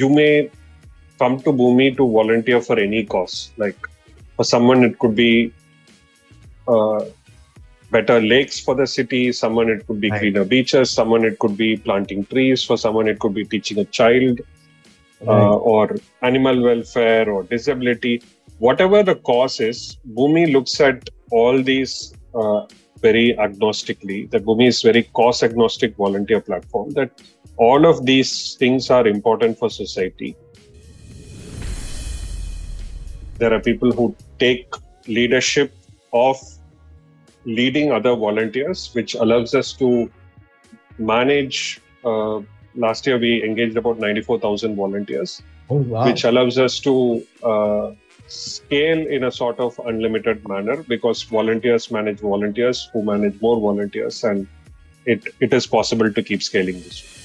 you may come to Bhumi to volunteer for any cause. Like for someone, it could be uh, better lakes for the city. Someone, it could be Right. cleaner beaches. Someone, it could be planting trees. For someone, it could be teaching a child uh, or animal welfare or disability. Whatever the cause is, Bhumi looks at all these uh, very agnostically. That Bhumi is very cause agnostic volunteer platform. That all of these things are important for society. There are people who take leadership of leading other volunteers, which allows us to manage. Uh, last year, we engaged about 94,000 volunteers, oh wow. which allows us to uh, scale in a sort of unlimited manner because volunteers manage volunteers who manage more volunteers, and it, it is possible to keep scaling this.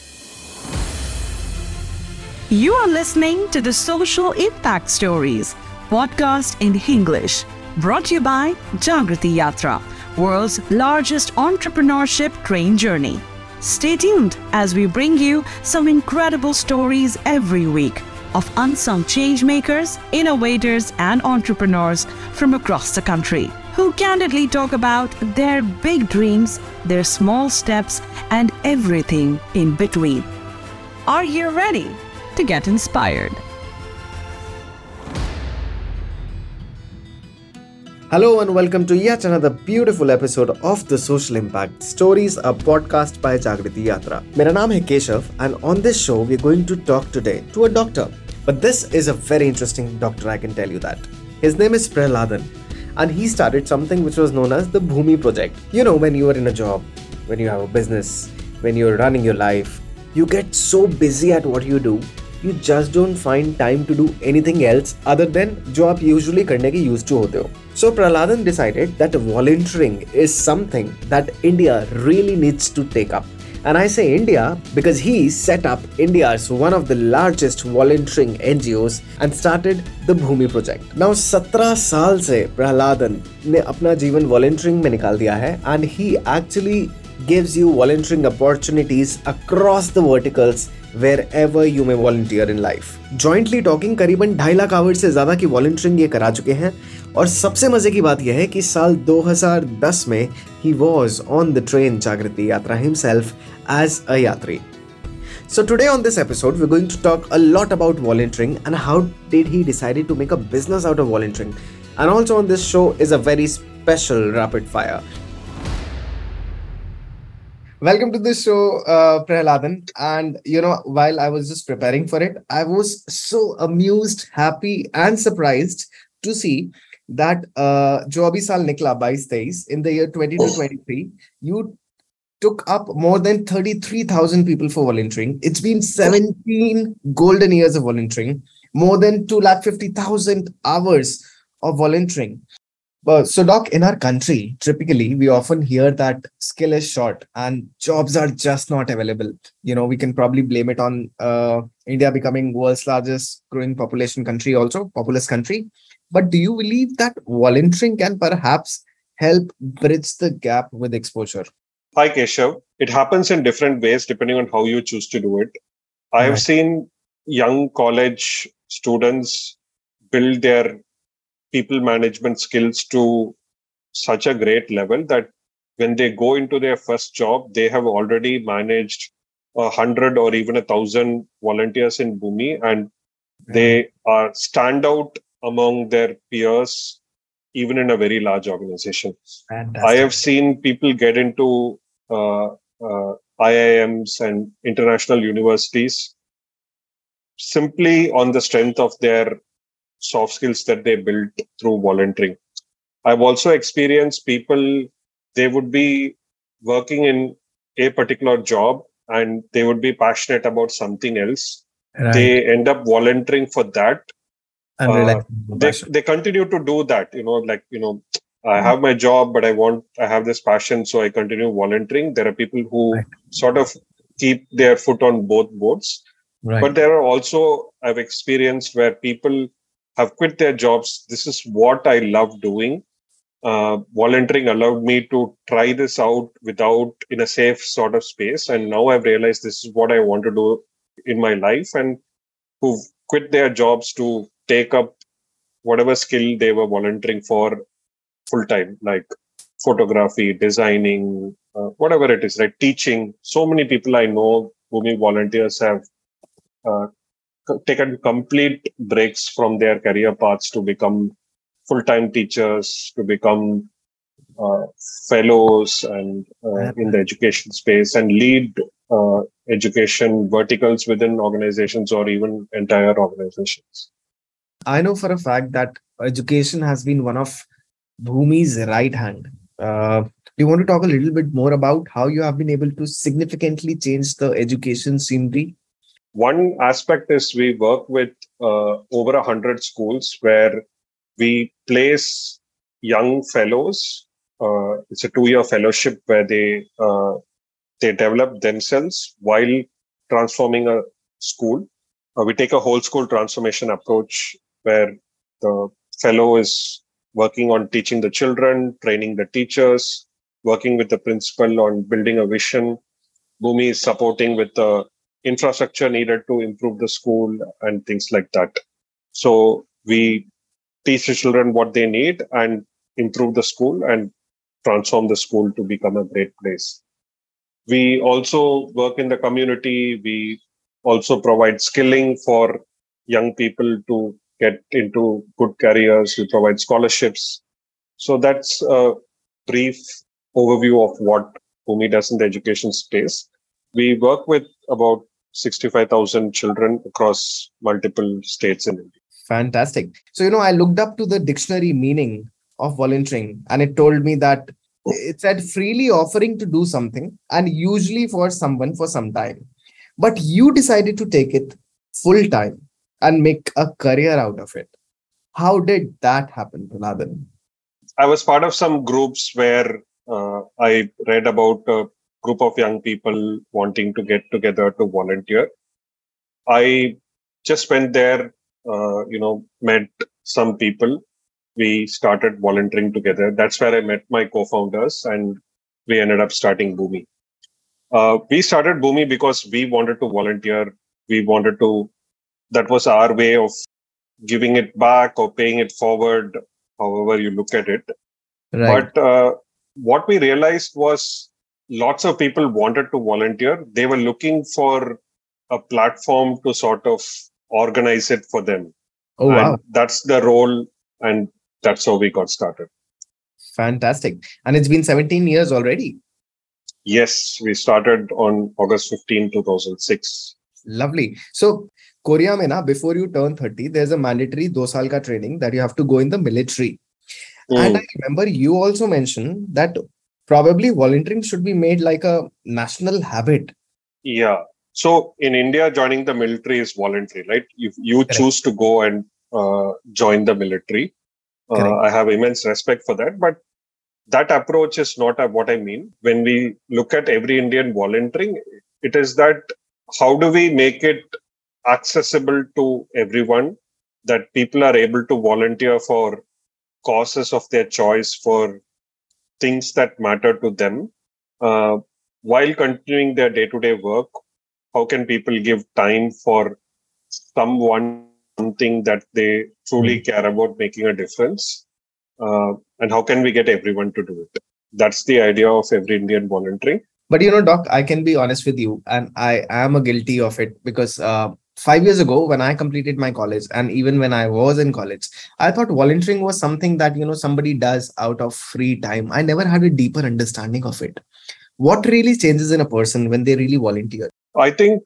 You are listening to the Social Impact Stories podcast in English, brought to you by Jagriti Yatra, world's largest entrepreneurship train journey. Stay tuned as we bring you some incredible stories every week of unsung changemakers, innovators, and entrepreneurs from across the country who candidly talk about their big dreams, their small steps, and everything in between. Are you ready to get inspired. Hello and welcome to yet another beautiful episode of The Social Impact Stories, a podcast by Jagriti Yatra. My name is Keshav, and on this show, we're going to talk today to a doctor. But this is a very interesting doctor, I can tell you that. His name is Prahalathan, and he started something which was known as the Bhumi Project. You know, when you are in a job, when you have a business, when you're running your life, you get so busy at what you do you just don't find time to do anything else other then जो आप usually करने के use to होते हो। So Prahaladan decided that volunteering is something that India really needs to take up and And I say India because he set up India's one of the largest volunteering NGOs and started the Bhumi project now 17 साल से प्रहलादन ने अपना जीवन volunteering में निकाल दिया है and he actually gives you volunteering opportunities across the verticals wherever you may volunteer in life. Jointly talking करीबन ढाई लाख आवर्स से ज़्यादा की वॉलंटियरिंग ये करा चुके हैं और सबसे मज़े की बात यह है कि साल 2010 में he was on the train Jagriti Yatra himself as a यात्री So today on this episode, we're going to talk a lot about volunteering and how did he decided to make a business out of volunteering. And also on this show is a very special rapid fire. Welcome to the show, uh, Prahaladan. And you know, while I was just preparing for it, I was so amused, happy, and surprised to see that uh, जो अभी साल निकला 22 23 in the year 22 23 you took up more than 33,000 people for volunteering. It's been 17 golden years of volunteering, more than 250,000 hours of volunteering. But so, Doc, in our country, typically we often hear that skill is short and jobs are just not available. You know, we can probably blame it on uh, India becoming world's largest growing population country, also populous country. But do you believe that volunteering can perhaps help bridge the gap with exposure? Hi, Keshav. It happens in different ways depending on how you choose to do it. I have Right. seen young college students build their people management skills to such a great level that when they go into their first job, they have already managed a hundred or even a thousand volunteers in Bhumi and they are stand out among their peers, even in a very large organization. I have seen people get into uh, uh, IIMs and international universities simply on the strength of their soft skills that they built through volunteering. I've also experienced people, they would be working in a particular job and they would be passionate about something else. They end up volunteering for that and uh, they, they continue to do that you know like you know i have my job but i want i have this passion so i continue volunteering there are people who Right. sort of keep their foot on both boats right. but there are also i've experienced where people have quit their jobs this is what i love doing uh, volunteering allowed me to try this out without in a safe sort of space and now i've realized this is what i want to do in my life and who've quit their jobs to take up whatever skill they were volunteering for full time, like photography, designing, uh, whatever it is, right? Teaching. So many people I know, who Bhumi volunteers have uh, taken complete breaks from their career paths to become full-time teachers, to become uh, fellows and uh, in the education space and lead uh, education verticals within organizations or even entire organizations. I know for a fact that education has been one of Bhumi's right hand. Uh, do you want to talk a little bit more about how you have been able to significantly change the education scenery? One aspect is we work with uh, over a hundred schools where we place young fellows. Uh, it's a two-year fellowship where they uh, they develop themselves while transforming a school. Uh, we take a whole school transformation approach where the fellow is working on teaching the children, training the teachers, working with the principal on building a vision. Bhumi is supporting with the infrastructure needed to improve the school and things like that. So we teach the children what they need and improve the school and transform the school to become a great place. We also work in the community. We also provide skilling for young people to get into good careers. We provide scholarships. So that's a brief overview of what Bhumi does in the education space. We work with about 65,000 children across multiple states in India. Fantastic. So, you know, I looked up to the dictionary meaning of volunteering and it told me that it said freely offering to do something and usually for someone for some time. But you decided to take it full time and make a career out of it. How did that happen, Prahalathan? I was part of some groups where uh, I read about a group of young people wanting to get together to volunteer. I just went there, uh, you know, met some people. We started volunteering together. That's where I met my co-founders, and we ended up starting Bhumi. Uh, we started Bhumi because we wanted to volunteer. We wanted to that was our way of giving it back or paying it forward, however you look at it. Right. But uh, what we realized was lots of people wanted to volunteer. They were looking for a platform to sort of organize it for them. Oh, wow. That's the role, and that's how we got started. Fantastic. And it's been 17 years already. Yes, we started on August 15, 2006. Lovely. So, Korea, mein na, before you turn 30, there's a mandatory do training that you have to go in the military. Mm. And I remember you also mentioned that probably volunteering should be made like a national habit. Yeah. So in india joining the military is voluntary right? If you Correct. choose to go and uh, join the military uh, i have immense respect for that but that approach is not what i mean. When we look at every indian volunteering it is that how do we make it accessible to everyone, that people are able to volunteer for causes of their choice, for things that matter to them, uh, while continuing their day to day work. How can people give time for someone something that they truly hmm. care about making a difference? Uh, and how can we get everyone to do it? That's the idea of every Indian volunteering. But you know, Doc, I can be honest with you, and I am a guilty of it because uh, five years ago when i completed my college and even when i was in college i thought volunteering was something that you know somebody does out of free time. I never had a deeper understanding of it. What really changes in a person when they really volunteer? I think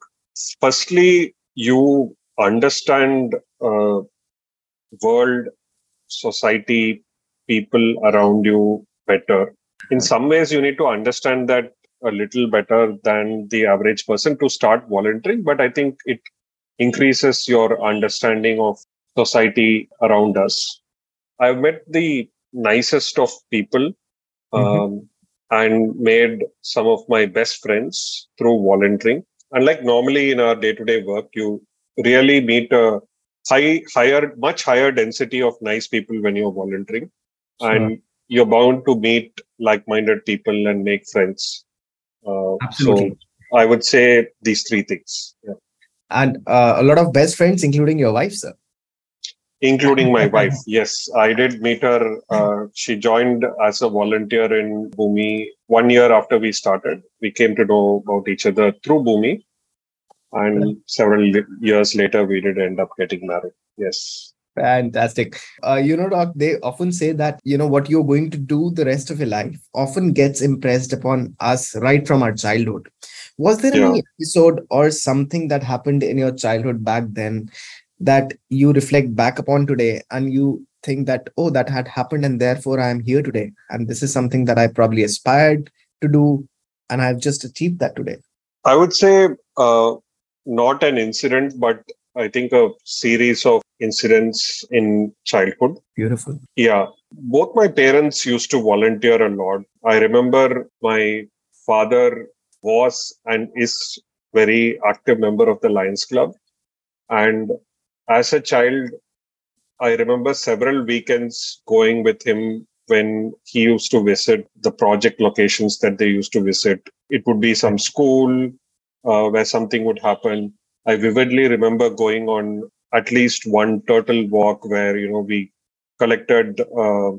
firstly you understand uh, world society people around you better. In some ways you need to understand that a little better than the average person to start volunteering but i think it increases your understanding of society around us. I've met the nicest of people mm-hmm. um, and made some of my best friends through volunteering. Unlike normally in our day to day work, you really meet a high, higher, much higher density of nice people when you're volunteering. Sure. And you're bound to meet like minded people and make friends. Uh, Absolutely. So I would say these three things. Yeah. And uh, a lot of best friends, including your wife, sir. Including my wife. Yes, I did meet her. Uh, she joined as a volunteer in Bhumi one year after we started. We came to know about each other through Bhumi. And several years later, we did end up getting married. Yes. Fantastic. Uh, you know, Doc, they often say that, you know, what you're going to do the rest of your life often gets impressed upon us right from our childhood. Was there yeah. any episode or something that happened in your childhood back then that you reflect back upon today and you think that, oh, that had happened and therefore I am here today? And this is something that I probably aspired to do and I've just achieved that today? I would say uh, not an incident, but I think a series of incidents in childhood. Beautiful. Yeah. Both my parents used to volunteer a lot. I remember my father was and is very active member of the Lions Club. And as a child, I remember several weekends going with him when he used to visit the project locations that they used to visit. It would be some school uh, where something would happen. I vividly remember going on at least one turtle walk where you know we collected uh,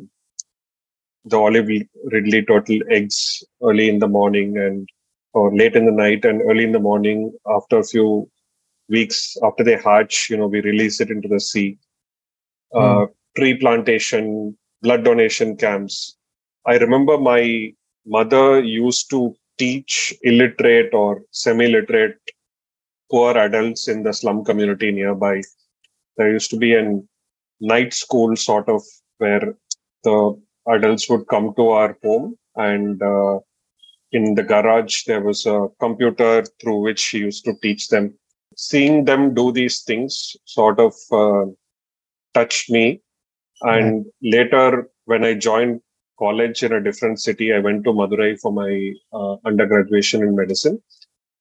the olive ridley turtle eggs early in the morning and or late in the night and early in the morning after a few weeks after they hatch you know we release it into the sea. Mm. uh, tree plantation blood donation camps. I remember my mother used to teach illiterate or semi-literate poor adults in the slum community nearby. There used to be a night school sort of where the adults would come to our home and uh, in the garage there was a computer through which she used to teach them seeing them do these things sort of uh, touched me and yeah. later when i joined college in a different city i went to madurai for my uh, undergraduation in medicine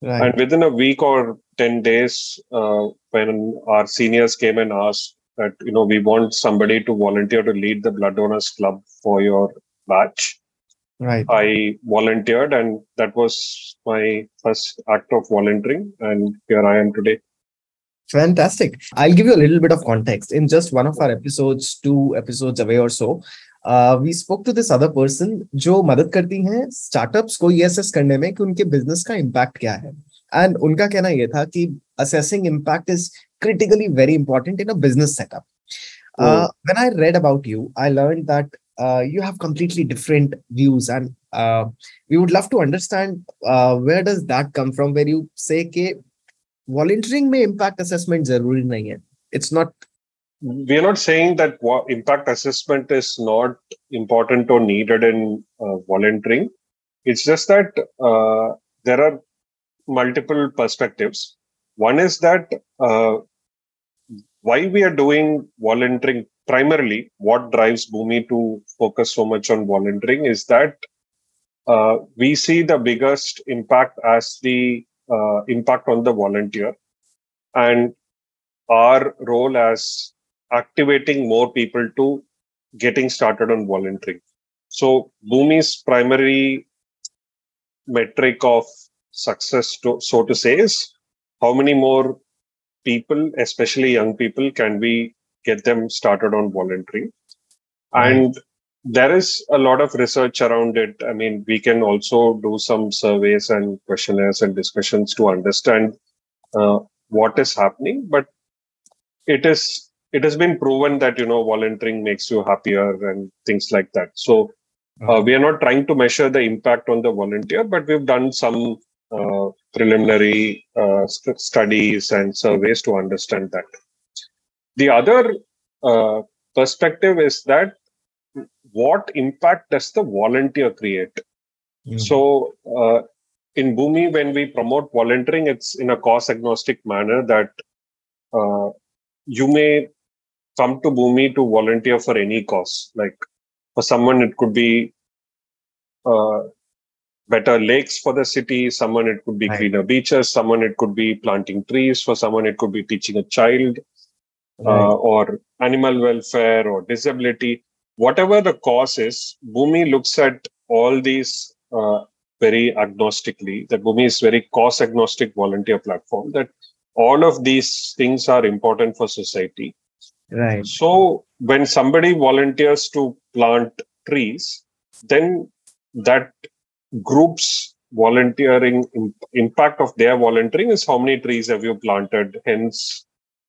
right. and within a week or 10 days uh, when our seniors came and asked that you know we want somebody to volunteer to lead the blood donors club for your batch right i volunteered and that was my first act of volunteering and here i am today fantastic i'll give you a little bit of context in just one of our episodes two episodes away or so uh, we spoke to this other person जो मदद करती हैं startups को ये assess करने में कि उनके बिजनेस का इम्पैक्ट क्या है एंड उनका कहना यह था कि assessing impact is critically very important in a business setup. Uh, oh. when I read about you, I learned that uh, you have completely different views, and uh, we would love to understand uh, where does that come from. Where you say that volunteering may impact assessment. It's not. We are not saying that impact assessment is not important or needed in uh, volunteering. It's just that uh, there are multiple perspectives. One is that uh, why we are doing volunteering primarily, what drives Bhumi to focus so much on volunteering is that uh, we see the biggest impact as the uh, impact on the volunteer and our role as activating more people to getting started on volunteering. So Bhumi's primary metric of success, to, so to say, is how many more people, especially young people, can we get them started on volunteering? And there is a lot of research around it. I mean, we can also do some surveys and questionnaires and discussions to understand uh, what is happening. But it is it has been proven that you know volunteering makes you happier and things like that. So uh, we are not trying to measure the impact on the volunteer, but we've done some uh, preliminary uh, st- studies and surveys to understand that. The other uh, perspective is that what impact does the volunteer create? Mm-hmm. So, uh, in Bhumi, when we promote volunteering, it's in a cause agnostic manner that uh, you may come to Bhumi to volunteer for any cause. Like for someone, it could be uh, better lakes for the city. Someone it could be right. cleaner beaches. Someone it could be planting trees. For someone it could be teaching a child, right. uh, or animal welfare or disability. Whatever the cause is, Bhumi looks at all these uh, very agnostically. That Bhumi is very cause agnostic volunteer platform. That all of these things are important for society Right. so when somebody volunteers to plant trees then that group's volunteering im- impact of their volunteering is how many trees have you planted hence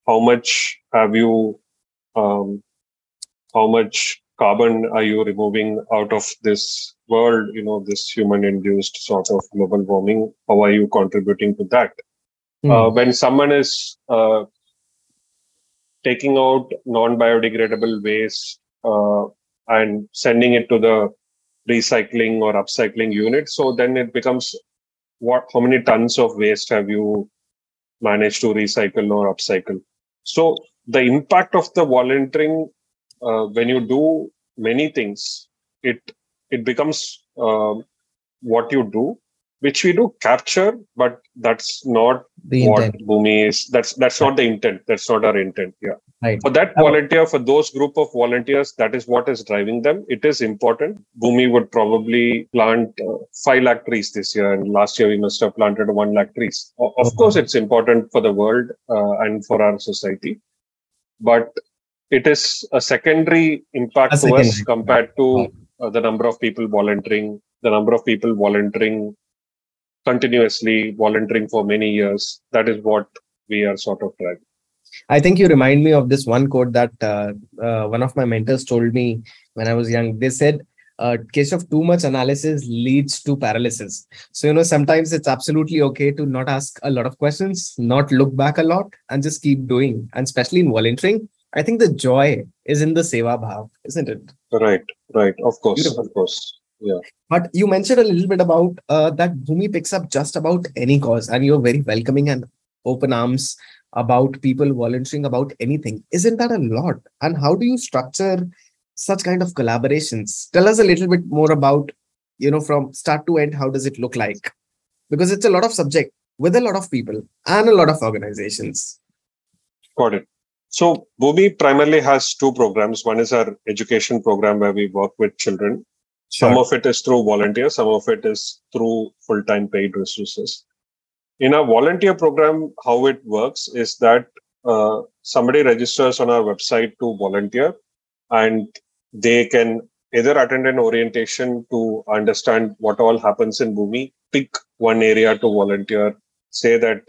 how much have you um, how much carbon are you removing out of this world you know this human induced sort of global warming? How are you contributing to that? Hmm. uh, when someone is uh, taking out non-biodegradable waste uh, and sending it to the recycling or upcycling unit so then it becomes what how many tons of waste have you managed to recycle or upcycle so the impact of the volunteering uh, when you do many things it it becomes um what you do which we do capture but that's not The what intent. Bhumi is. That's that's not the intent. That's not our intent. Yeah. Right. For that volunteer, for those group of volunteers, that is what is driving them. It is important. Bhumi would probably plant uh, five lakh trees this year, and last year we must have planted one lakh trees. Of Okay. course, it's important for the world uh, and for our society, but it is a secondary impact A to us compared to uh, the number of people volunteering, the number of people volunteering continuously, volunteering for many years. That is what we are sort of driving. I think you remind me of this one quote that uh, uh, one of my mentors told me when I was young. They said, uh, "Case of too much analysis leads to paralysis." So you know, sometimes it's absolutely okay to not ask a lot of questions, not look back a lot, and just keep doing. And especially in volunteering, I think the joy is in the seva bhav, isn't it? Right, right. Of course, Beautiful. of course. Yeah. But you mentioned a little bit about uh, that Bhumi picks up just about any cause, and you're very welcoming and open arms about people volunteering about anything. Isn't that a lot? And how do you structure such kind of collaborations? Tell us a little bit more about, you know, from start to end, how does it look like? Because it's a lot of subject with a lot of people and a lot of organizations. Got it. So Bhumi primarily has two programs. One is our education program where we work with children. Some of it is through volunteers, some of it is through full-time paid resources. In our volunteer program, how it works is that uh, somebody registers on our website to volunteer and they can either attend an orientation to understand what all happens in Bhumi, pick one area to volunteer, say that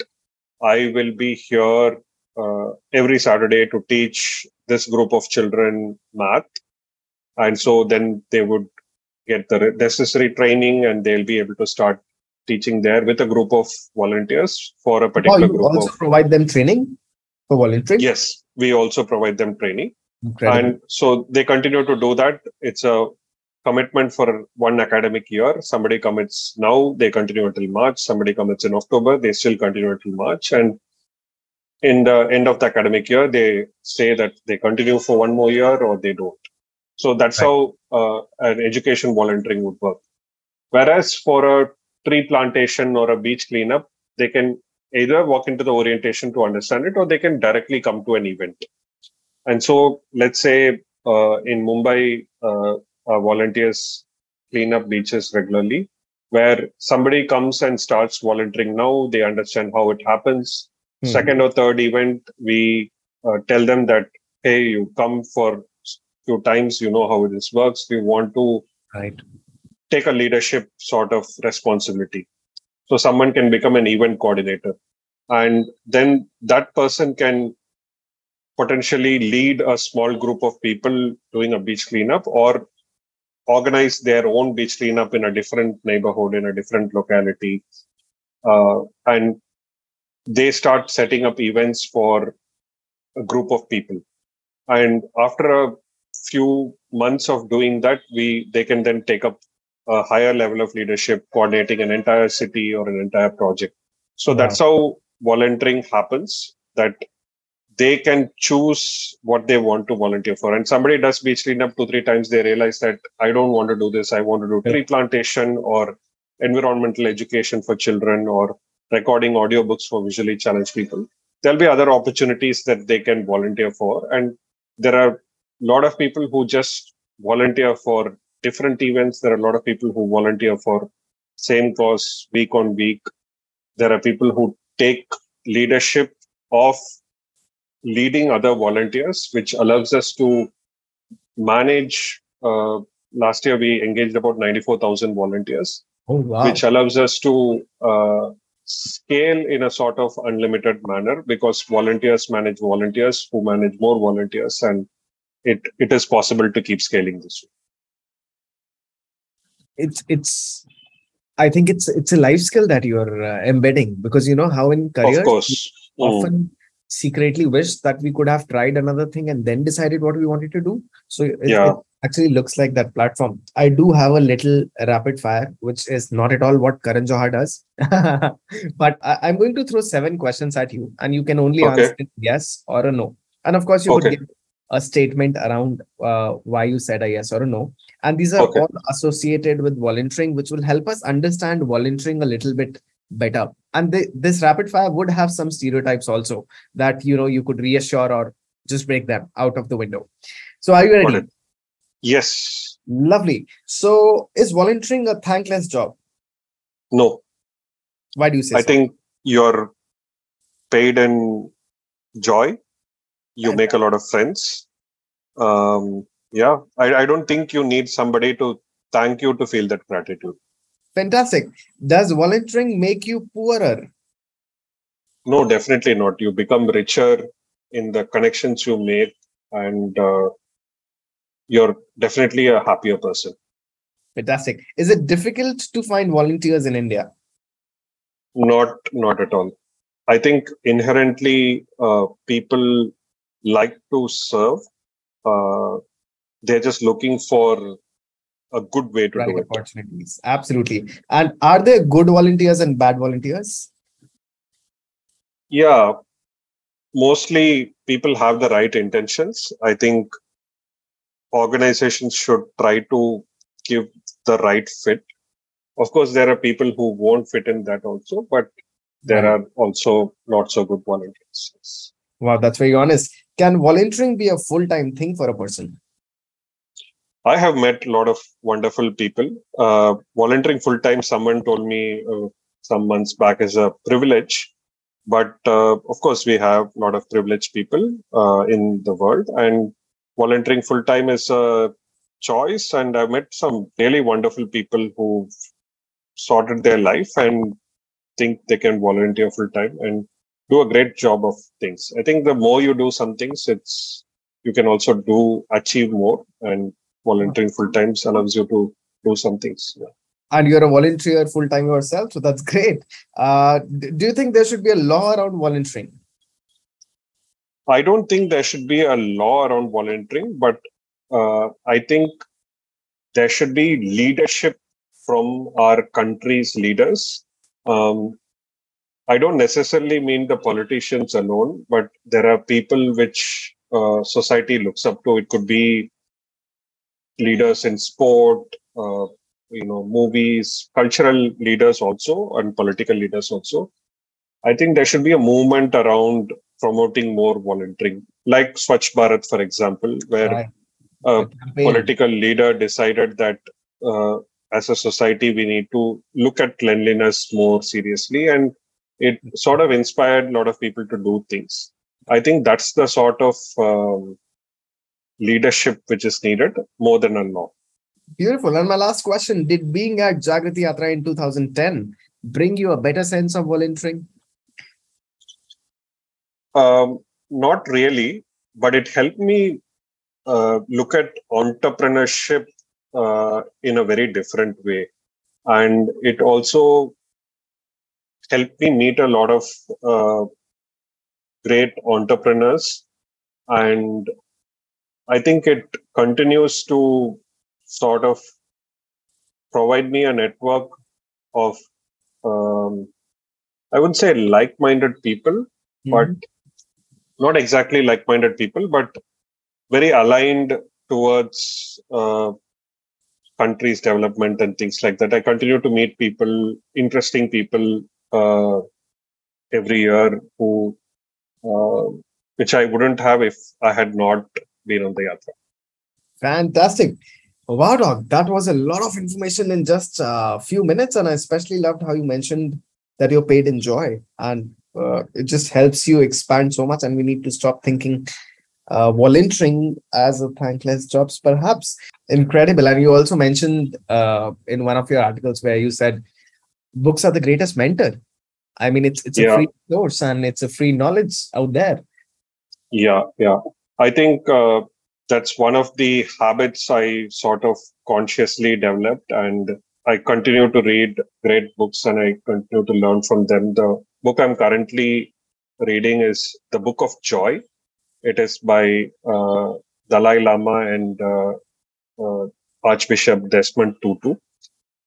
I will be here uh, every Saturday to teach this group of children math. And so then they would get the necessary training and they'll be able to start teaching there with a group of volunteers for a particular Oh, particular you group also of. provide them training for volunteering? Yes, we also provide them training. Incredible. And so they continue to do that. It's a commitment for one academic year. Somebody commits now, they continue until March. Somebody commits in October, they still continue until March. And in the end of the academic year, they say that they continue for one more year or they don't. So that's Right. how uh, an education volunteering would work. Whereas for a tree plantation or a beach cleanup, they can either walk into the orientation to understand it or they can directly come to an event. And so, let's say uh, in Mumbai, uh, volunteers clean up beaches regularly, where somebody comes and starts volunteering now, they understand how it happens. Hmm. Second or third event, we uh, tell them that, hey, you come for few times, you know how this works. We want to Right. take a leadership sort of responsibility. So someone can become an event coordinator. And then that person can potentially lead a small group of people doing a beach cleanup or organize their own beach cleanup in a different neighborhood, in a different locality. Uh, and they start setting up events for a group of people. And after a few months of doing that, we they can then take up a higher level of leadership, coordinating an entire city or an entire project. So Wow. that's how volunteering happens. That they can choose what they want to volunteer for. And somebody does beach cleanup two, three times, they realize that I don't want to do this. I want to do tree plantation or environmental education for children or recording audiobooks for visually challenged people. There'll be other opportunities that they can volunteer for. And there are lot of people who just volunteer for different events. There are a lot of people who volunteer for same cause week on week. There are people who take leadership of leading other volunteers, which allows us to manage. Uh, last year, we engaged about 94,000 volunteers, Oh wow. which allows us to uh, scale in a sort of unlimited manner because volunteers manage volunteers who manage more volunteers, and it, it is possible to keep scaling this. it's it's I think it's it's a life skill that you're uh, embedding because you know how in careers Of course. Mm. often secretly wish that we could have tried another thing and then decided what we wanted to do. So it, Yeah. it actually looks like that platform. I do have a little rapid fire, which is not at all what Karan Johar does. but I, I'm going to throw seven questions at you, and you can only Okay. answer yes or a no. And of course, you Okay. could give a statement around uh, why you said a yes or a no. And these are Okay. all associated with volunteering, which will help us understand volunteering a little bit better. And this rapid fire would have some stereotypes also that you know you could reassure or just break them out of the window. So are you ready? Yes. Lovely. So is volunteering a thankless job? No. Why do you say I so? think you're paid in joy. You make a lot of friends. Um, yeah, I, I don't think you need somebody to thank you to feel that gratitude. Fantastic. Does volunteering make you poorer? No, definitely not. You become richer in the connections you make, and uh, you're definitely a happier person. Fantastic. Is it difficult to find volunteers in India? Not, not at all. I think inherently uh, people like to serve. Uh, they're just looking for a good way to Right do it. opportunities. Absolutely. And are there good volunteers and bad volunteers? Yeah, mostly people have the right intentions. I think organizations should try to give the right fit. Of course, there are people who won't fit in that also, but there are also not so good volunteers. Wow, that's very honest. Can volunteering be a full-time thing for a person? I have met a lot of wonderful people. Uh, volunteering full time, someone told me uh, some months back, is a privilege. But uh, of course, we have a lot of privileged people uh, in the world, and volunteering full time is a choice. And I've met some really wonderful people who've sorted their life and think they can volunteer full time and do a great job of things. I think the more you do some things, it's you can also do achieve more and volunteering full time allows you to do some things. Yeah. And you're a volunteer full-time yourself, so that's great. Uh, do you think there should be a law around volunteering? I don't think there should be a law around volunteering, but uh, I think there should be leadership from our country's leaders. Um, I don't necessarily mean the politicians alone, but there are people which uh, society looks up to. It could be leaders in sport, uh, you know, movies, cultural leaders also, and political leaders also. I think there should be a movement around promoting more volunteering, like Swachh Bharat, for example, where Right. a A political leader decided that uh, as a society we need to look at cleanliness more seriously, and it sort of inspired a lot of people to do things. I think that's the sort of um, leadership which is needed more than a law. Beautiful. And my last question Did being at Jagriti Yatra in 2010 bring you a better sense of volunteering? Um, not really, but it helped me uh, look at entrepreneurship uh, in a very different way. And it also helped me meet a lot of uh, great entrepreneurs. And I think it continues to sort of provide me a network of, um, I would say, like minded people but not exactly like-minded people, but very aligned towards uh, countries' development and things like that. I continue to meet people, interesting people, uh, every year who, uh, which I wouldn't have if I had not been on the yatra. Fantastic. Wow, Doc. That was a lot of information in just a few minutes. And I especially loved how you mentioned that you're paid in joy. And uh, it just helps you expand so much and we need to stop thinking uh, volunteering as a thankless jobs perhaps incredible and you also mentioned uh, in one of your articles where you said books are the greatest mentor i mean it's it's a Yeah. free source and it's a free knowledge out there Yeah, yeah. I think uh, that's one of the habits I sort of consciously developed, and I continue to read great books and I continue to learn from them. The book I'm currently reading is The Book of Joy. It is by uh, Dalai Lama and uh, uh, Archbishop Desmond Tutu.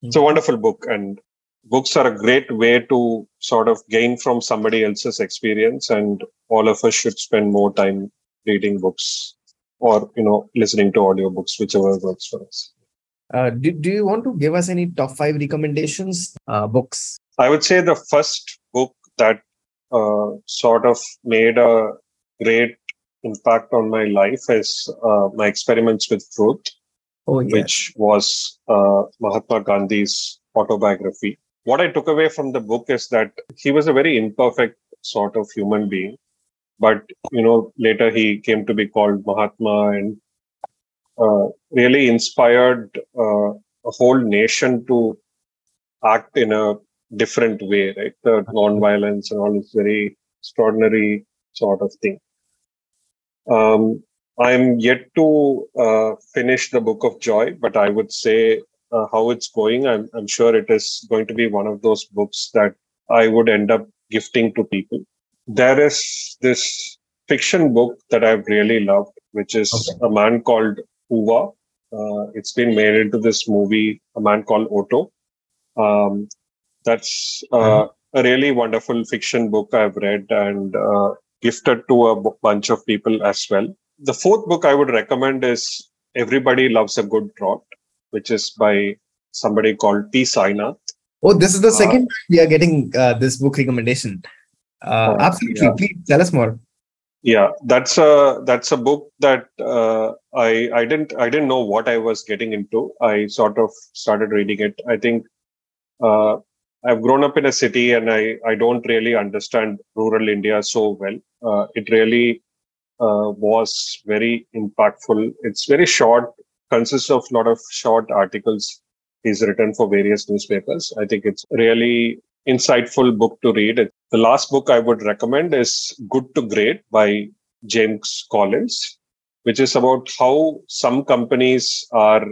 It's a wonderful book, and books are a great way to sort of gain from somebody else's experience and all of us should spend more time reading books or you know listening to audiobooks whichever works for us. Uh, do, do you want to give us any top five recommendations uh, books? I would say the first book that uh, sort of made a great impact on my life is uh, my experiments with truth oh yeah which was uh, Mahatma Gandhi's autobiography. What I took away from the book is that he was a very imperfect sort of human being, but you know later he came to be called Mahatma and uh, really inspired uh, a whole nation to act in a different way. Right, the non-violence and all this very extraordinary sort of thing. Um, I'm yet to uh, finish the Book of Joy, but I would say uh, how it's going. I'm, I'm sure it is going to be one of those books that I would end up gifting to people. There is this fiction book that I've really loved, which is Okay. a man called Ove. Uh, it's been made into this movie, a man called Otto. Um, that's uh, a really wonderful fiction book I've read and uh, gifted to a bunch of people as well. The fourth book I would recommend is Everybody Loves a Good Drought, which is by somebody called P. Sainath. oh this is the Uh, second time we are getting uh, this book recommendation uh, Oh, absolutely yeah. please tell us more Yeah, that's a that's a book that uh, I I didn't I didn't know what I was getting into. I sort of started reading it. I think uh, I've grown up in a city and I I don't really understand rural India so well. Uh, it really uh, was very impactful. It's very short, consists of a lot of short articles. He's written for various newspapers. I think it's really insightful book to read. The last book I would recommend is Good to Great by James Collins, which is about how some companies are,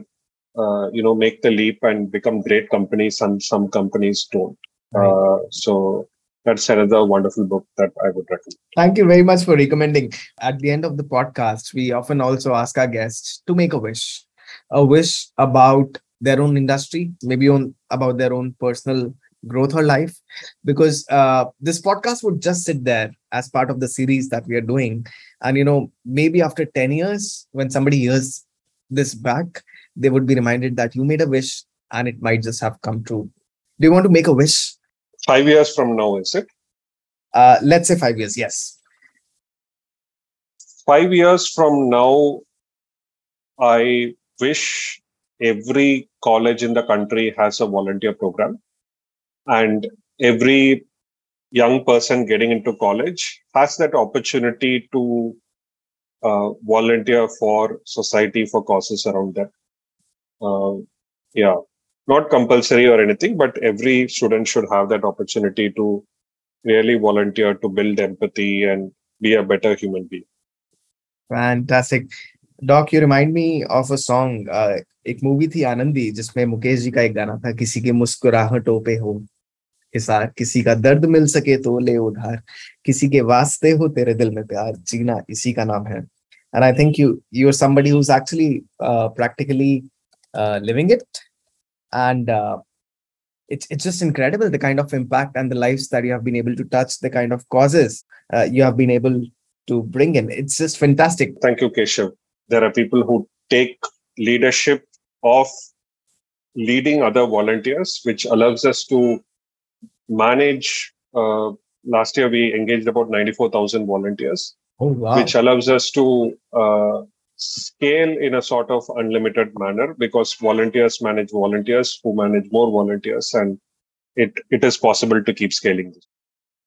uh, you know, make the leap and become great companies and some companies don't. Uh, so that's another wonderful book that I would recommend. Thank you very much for recommending. At the end of the podcast, we often also ask our guests to make a wish, a wish about their own industry, maybe on about their own personal growth or life, because uh, this podcast would just sit there as part of the series that we are doing. And you know, maybe after 10 years, when somebody hears this back, they would be reminded that you made a wish and it might just have come true. Do you want to make a wish? Five years from now, is it? Uh, let's say five years. Yes. five years from now, I wish every college in the country has a volunteer program and every young person getting into college has that opportunity to uh, volunteer for society for causes around that. Uh, yeah, not compulsory or anything, but every student should have that opportunity to really volunteer to build empathy and be a better human being. Fantastic doc you remind me of a song एक movie थी आनंदी जिसमें मुकेश जी का एक गाना था किसी के मुस्कुराहटों पे हो हिसार किसी का दर्द मिल सके तो ले उधार किसी के वास्ते हो तेरे दिल में प्यार जीना इसी का नाम है and i think you you're somebody who's actually uh, practically uh, living it and uh, it's it's just incredible the kind of impact and the lives that you have been able to touch the kind of causes uh, you have been able to bring in it's just fantastic Thank you, Keshav. There are people who take leadership of leading other volunteers, which allows us to manage. Uh, last year, we engaged about 94,000 volunteers, Oh wow! which allows us to uh, scale in a sort of unlimited manner because volunteers manage volunteers who manage more volunteers, and it, it is possible to keep scaling this.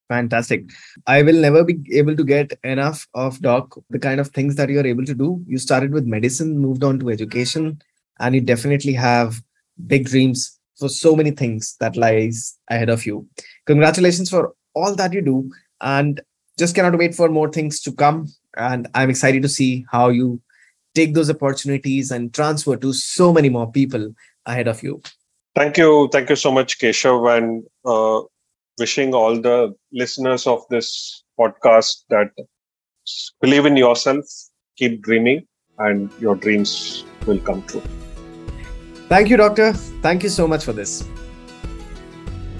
Fantastic. I will never be able to get enough of Doc, the kind of things that you're able to do. You started with medicine, moved on to education, and you definitely have big dreams for so many things that lies ahead of you. Congratulations for all that you do and just cannot wait for more things to come. And I'm excited to see how you take those opportunities and transfer to so many more people ahead of you. Thank you. Thank you so much, Keshav. And uh, wishing all the listeners of this podcast that believe in yourself, keep dreaming, and your dreams will come true. Thank you, Doctor. Thank you so much for this.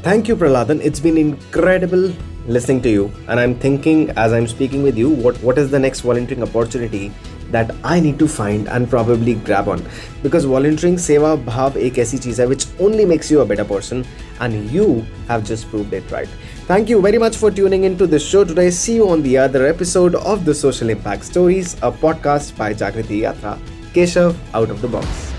Thank you, Prahalathan. It's been incredible listening to you. And I'm thinking as I'm speaking with you, what, what is the next volunteering opportunity that I need to find and probably grab on. Because volunteering seva bhav ek aisi cheez hai which only makes you a better person and you have just proved it right. Thank you very much for tuning into this show today. See you on the other episode of the Social Impact Stories, a podcast by Jagriti Yatra. Keshav out of the box.